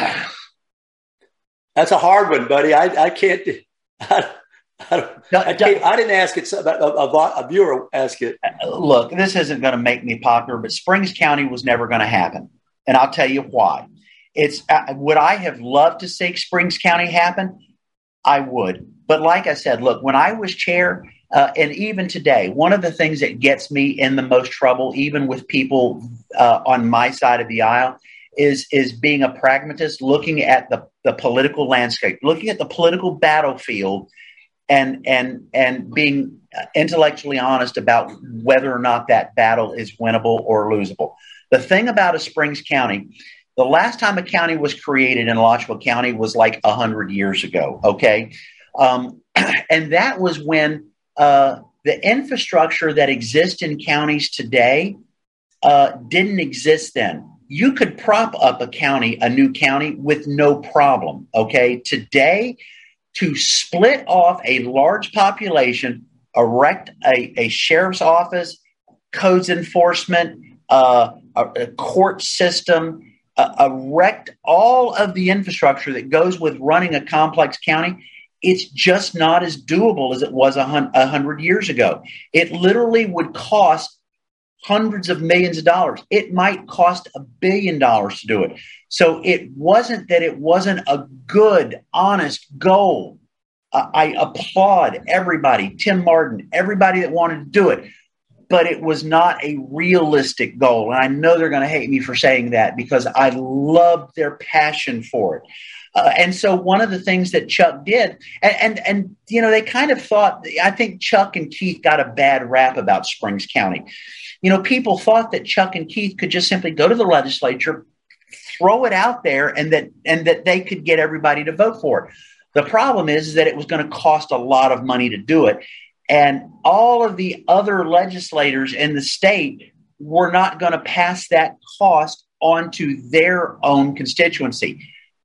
that's a hard one, buddy. I, I can't. *laughs* I, I, I, I, didn't ask it. A, a, a viewer asked it. Look, this isn't going to make me popular, but Springs County was never going to happen, and I'll tell you why. It's uh, would I have loved to see Springs County happen? I would, but like I said, look, when I was chair, uh, and even today, one of the things that gets me in the most trouble, even with people uh, on my side of the aisle, is is being a pragmatist, looking at the the political landscape, looking at the political battlefield and and and being intellectually honest about whether or not that battle is winnable or losable. The thing about a Springs County, the last time a county was created in Alachua County was like a hundred years ago. Okay, um, *clears throat* and that was when uh, the infrastructure that exists in counties today uh, didn't exist then. You could prop up a county, a new county, with no problem. Okay, today to split off a large population, erect a, a sheriff's office, codes enforcement, uh, a, a, court system, uh, erect all of the infrastructure that goes with running a complex county. It's just not as doable as it was a, hundred years ago. It literally would cost hundreds of millions of dollars. It might cost a billion dollars to do it. So it wasn't that it wasn't a good, honest goal. I applaud everybody, Tim Martin, everybody that wanted to do it, but it was not a realistic goal. And I know they're going to hate me for saying that because I love their passion for it. Uh, and so one of the things that Chuck did, and, and, and you know, they kind of thought. I think Chuck and Keith got a bad rap about Springs County. You know, people thought that Chuck and Keith could just simply go to the legislature, throw it out there, and that and that they could get everybody to vote for it. The problem is, is that it was going to cost a lot of money to do it, and all of the other legislators in the state were not going to pass that cost onto their own constituency.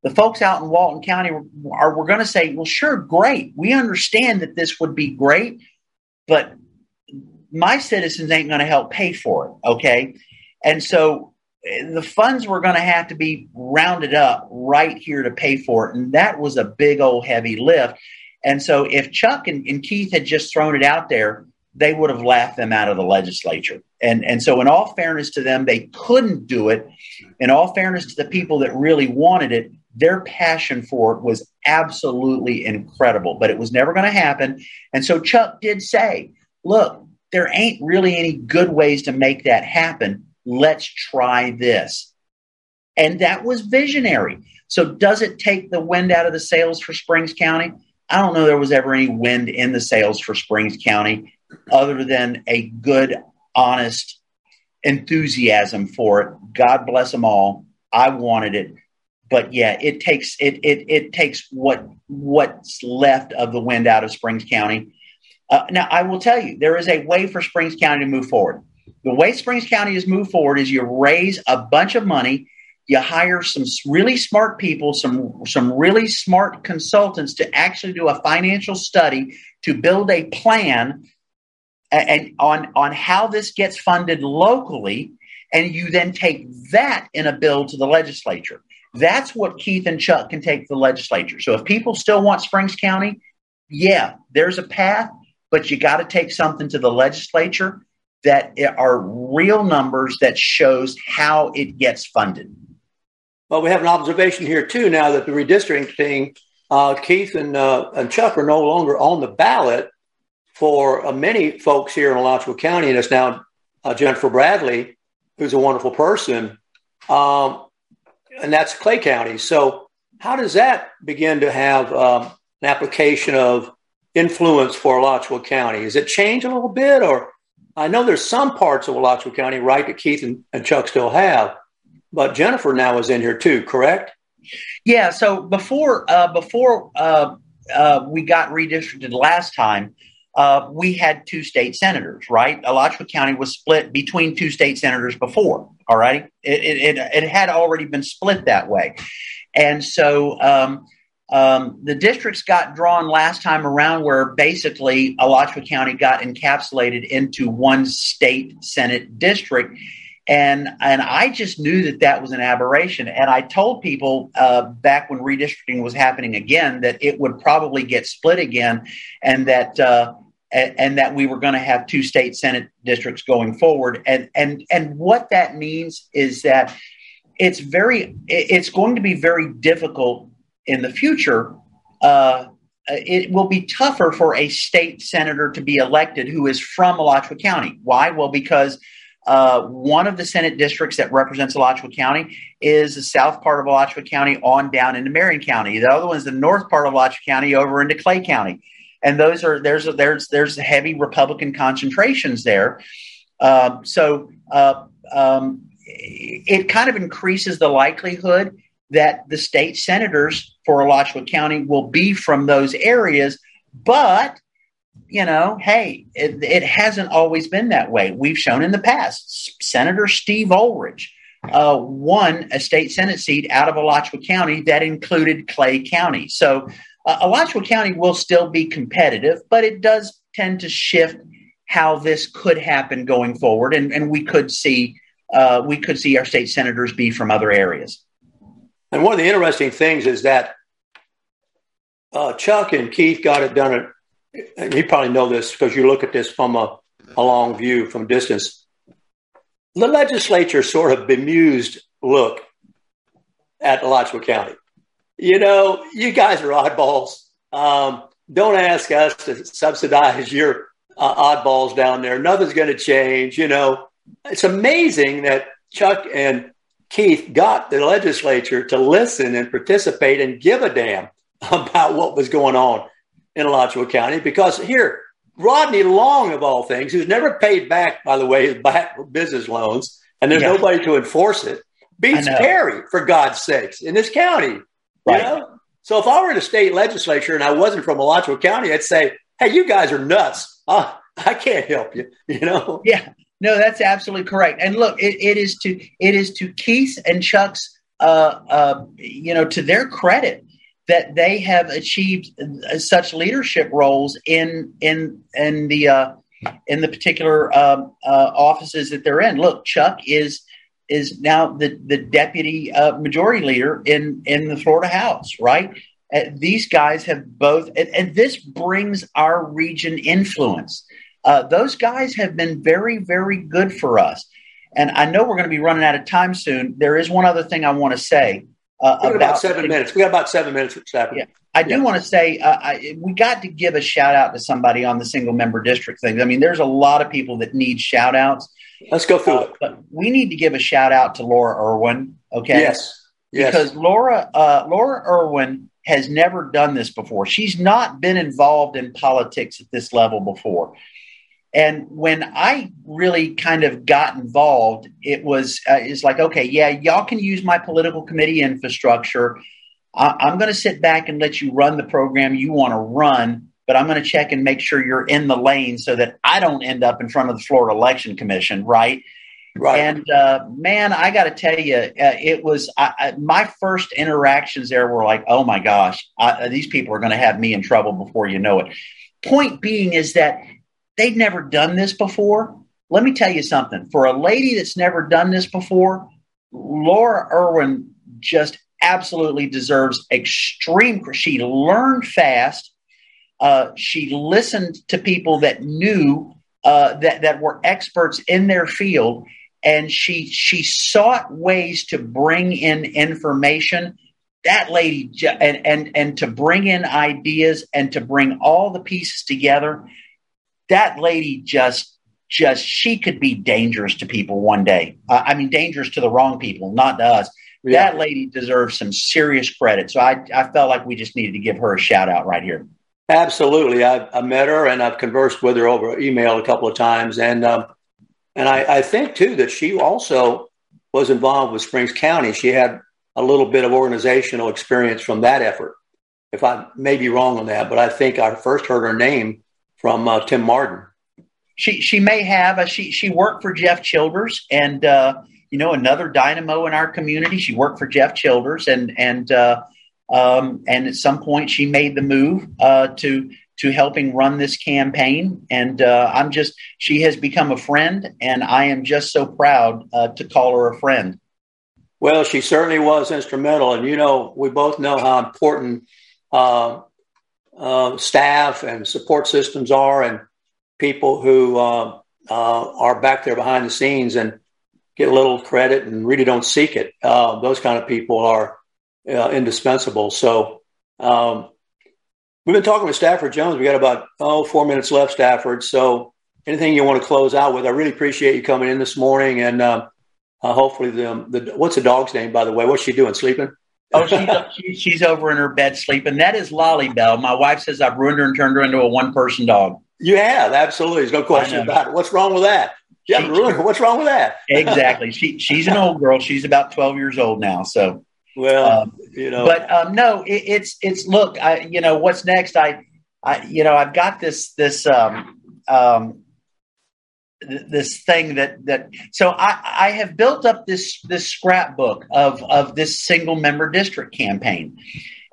The folks out in Walton County are, were going to say, well, sure, great. We understand that this would be great, but my citizens ain't going to help pay for it. Okay. And so the funds were going to have to be rounded up right here to pay for it. And that was a big old heavy lift. And so if Chuck and, and Keith had just thrown it out there, they would have laughed them out of the legislature. And, and so, in all fairness to them, they couldn't do it. In all fairness to the people that really wanted it, their passion for it was absolutely incredible, but it was never going to happen. And so, Chuck did say, Look, there ain't really any good ways to make that happen. Let's try this. And that was visionary. So, does it take the wind out of the sails for Springs County? I don't know there was ever any wind in the sails for Springs County other than a good, honest enthusiasm for it. God bless them all. I wanted it. But yeah, it takes it it it takes what what's left of the wind out of Springs County uh, now, I will tell you, there is a way for Springs County to move forward. The way Springs County has moved forward is you raise a bunch of money you hire some really smart people, some some really smart consultants to actually do a financial study to build a plan and on on how this gets funded locally and you then take that in a bill to the legislature. That's what Keith and Chuck can take to the legislature. So if people still want Springs County, yeah, there's a path, but you got to take something to the legislature that are real numbers that shows how it gets funded. Well, we have an observation here too now that the redistricting, uh, Keith and, uh, and Chuck are no longer on the ballot for uh, many folks here in Alachua County, and it's now uh, Jennifer Bradley, who's a wonderful person, um, and that's Clay County. So, how does that begin to have um, an application of influence for Alachua County? Does it change a little bit, or I know there's some parts of Alachua County, right, that Keith and, and Chuck still have, but Jennifer now is in here too, correct? Yeah. So before uh, before uh, uh, we got redistricted last time, uh, we had two state senators, right? Alachua County was split between two state senators before. All right, it, it, it, it had already been split that way, and so um, um, the districts got drawn last time around where basically Alachua County got encapsulated into one state Senate district. And, and I just knew that that was an aberration. And I told people uh, back when redistricting was happening again that it would probably get split again and that, uh, and, and, that we were going to have two state Senate districts going forward. And, and, and what that means is that it's very, it's going to be very difficult in the future, uh, it will be tougher for a state senator to be elected who is from Alachua County. Why? Well, because uh, one of the Senate districts that represents Alachua County is the south part of Alachua County on down into Marion County. The other one is the north part of Alachua County over into Clay County, and those are there's there's there's heavy Republican concentrations there. Um, so uh, um, it kind of increases the likelihood that the state senators for Alachua County will be from those areas. But, you know, hey, it, it hasn't always been that way. We've shown in the past, Senator Steve Oelrich uh, won a state Senate seat out of Alachua County that included Clay County. So uh, Alachua County will still be competitive, but it does tend to shift how this could happen going forward. And, and we could see uh, we could see our state senators be from other areas. And one of the interesting things is that uh, Chuck and Keith got it done. and you probably know this because you look at this from a, a long view, from distance. The legislature sort of bemused look at Alachua County. You know, you guys are oddballs. Um, don't ask us to subsidize your uh, oddballs down there. Nothing's going to change. You know, it's amazing that Chuck and Keith got the legislature to listen and participate and give a damn *laughs* about what was going on in Alachua County. Because here, Rodney Long, of all things, who's never paid back, by the way, his back business loans, and there's yeah. nobody to enforce it, beats Perry, for God's sakes, in this county. Right. You know? So if I were in a state legislature and I wasn't from Alachua County, I'd say, hey, you guys are nuts. Uh, I can't help you, *laughs* you know? Yeah. No, that's absolutely correct. And look, it, it is to it is to Keith and Chuck's, uh, uh, you know, to their credit that they have achieved such leadership roles in in in the uh, in the particular um, uh, offices that they're in. Look, Chuck is is now the the deputy uh, majority leader in in the Florida House, right? Uh, these guys have both, and, and this brings our region influence. Uh, those guys have been very, very good for us. And I know we're going to be running out of time soon. There is one other thing I want to say. Uh, about, about, seven minutes. We got about seven minutes. Yeah. I do want to say uh, I, we got to give a shout out to somebody on the single member district thing. I mean, there's a lot of people that need shout outs. Let's go through uh, it. But we need to give a shout out to Laura Irwin. Okay. Yes. yes. Because Laura, uh, Laura Irwin has never done this before. She's not been involved in politics at this level before. And when I really kind of got involved, it was uh, it's like, okay, yeah, y'all can use my political committee infrastructure. I- am going to sit back and let you run the program you want to run, but I'm going to check and make sure you're in the lane so that I don't end up in front of the Florida Election Commission, right? Right. And uh, man, I got to tell you, uh, it was I, I, my first interactions there were like, oh my gosh, I, these people are going to have me in trouble before you know it. Point being is that they'd never done this before. Let me tell you something. For a lady that's never done this before, Laura Irwin just absolutely deserves extreme. She learned fast. Uh, she listened to people that knew uh, that that were experts in their field, and she she sought ways to bring in information. That lady and and and to bring in ideas and to bring all the pieces together. That lady just just she could be dangerous to people one day. Uh, I mean, dangerous to the wrong people, not to us. Yeah. That lady deserves some serious credit. So I, I felt like we just needed to give her a shout out right here. Absolutely. I've, I met her and I've conversed with her over email a couple of times. And, um, and I, I think too that she also was involved with Springs County. She had a little bit of organizational experience from that effort. If I may be wrong on that, but I think I first heard her name from uh, Tim Martin. She she may have. Uh, she she worked for Jeff Childers, and uh, you know another dynamo in our community. She worked for Jeff Childers, and and uh, um, and at some point she made the move uh, to to helping run this campaign. And uh, I'm just she has become a friend, and I am just so proud uh, to call her a friend. Well, she certainly was instrumental, and you know we both know how important uh, uh, staff and support systems are, and people who uh, are back there behind the scenes and get a little credit and really don't seek it. those kind of people are uh, indispensable. So um, we've been talking with Stafford Jones. We got about oh four minutes left, Stafford. So anything you want to close out with? I really appreciate you coming in this morning, and uh, uh, hopefully the, the what's the dog's name by the way? What's she doing? Sleeping? oh, she's, *laughs* she's over in her bed sleeping. That is Lolly Bell. My wife says I've ruined her and turned her into a one person dog. You have absolutely. There's no question about it. What's wrong with that? Yeah, What's wrong with that? exactly. She she's an old girl. She's about twelve years old now. So well, um, you know, but um, no, it, it's it's look, I you know what's next? I, I you know I've got this this um, um, this thing that that so I, I have built up this this scrapbook of of this single member district campaign.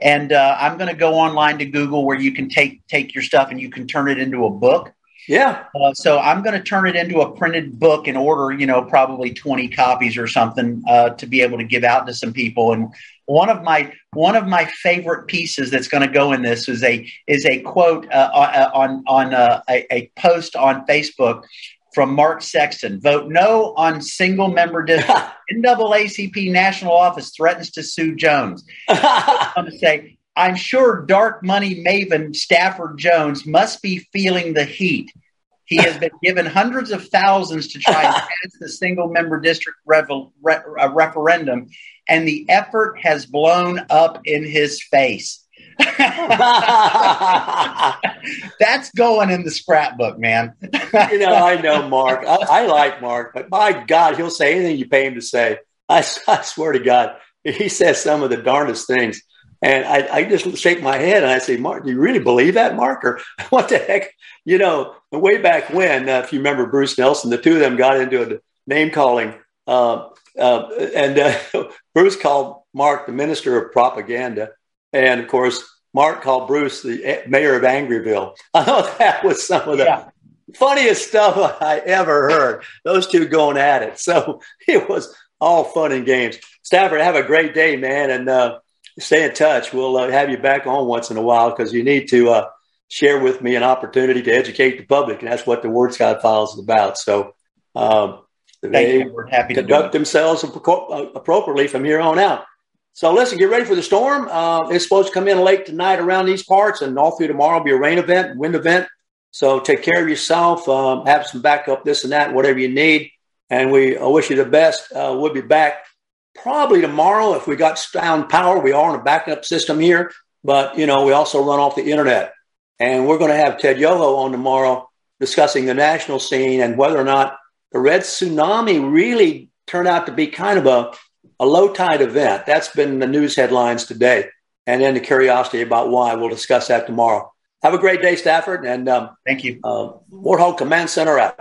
And uh, i'm going to go online to google where you can take take your stuff and you can turn it into a book yeah. Uh, so I'm going to turn it into a printed book and order, you know, probably 20 copies or something uh, to be able to give out to some people. And one of my one of my favorite pieces that's going to go in this is a is a quote uh, uh on on uh, a, a post on Facebook from Mark Sexton. Vote no on single member district. *laughs* NAACP national office threatens to sue Jones. *laughs* I'm going to say I'm sure dark money maven Stafford Jones must be feeling the heat. He has been given hundreds of thousands to try and *laughs* pass the single member district revel, re, uh, referendum, and the effort has blown up in his face. *laughs* That's going in the scrapbook, man. you know, I know Mark. I, I, like Mark, but my God, he'll say anything you pay him to say. I, I swear to God, he says some of the darndest things. And I, I, just shake my head and I say, Mark, do you really believe that, Mark? Or *laughs* what the heck? You know, way back when, uh, if you remember Bruce Nelson, the two of them got into a name calling. Uh, uh, and uh, *laughs* Bruce called Mark the minister of propaganda. And of course, Mark called Bruce the mayor of Angryville. *laughs* I thought that was some of the yeah. funniest stuff I ever heard. Those two going at it. So it was all fun and games. Stafford, have a great day, man. And, uh, stay in touch. We'll uh, have you back on once in a while because you need to uh, share with me an opportunity to educate the public, and that's what the Ward Scott Files is about. So um, they conduct themselves appropriately from here on out. So listen, get ready for the storm. Uh, it's supposed to come in late tonight around these parts, and all through tomorrow will be a rain event, wind event. So take care of yourself. Um, have some backup, this and that, whatever you need. And we uh, wish you the best. Uh, we'll be back probably tomorrow if we got sound power. We are on a backup system here, but you know we also run off the internet, and we're going to have Ted Yoho on tomorrow discussing the national scene and whether or not the red tsunami really turned out to be kind of a, a low tide event. That's been the news headlines today, and then the curiosity about why. We'll discuss that tomorrow. Have a great day, Stafford, and um, thank you. Uh, Warthog Command Center out.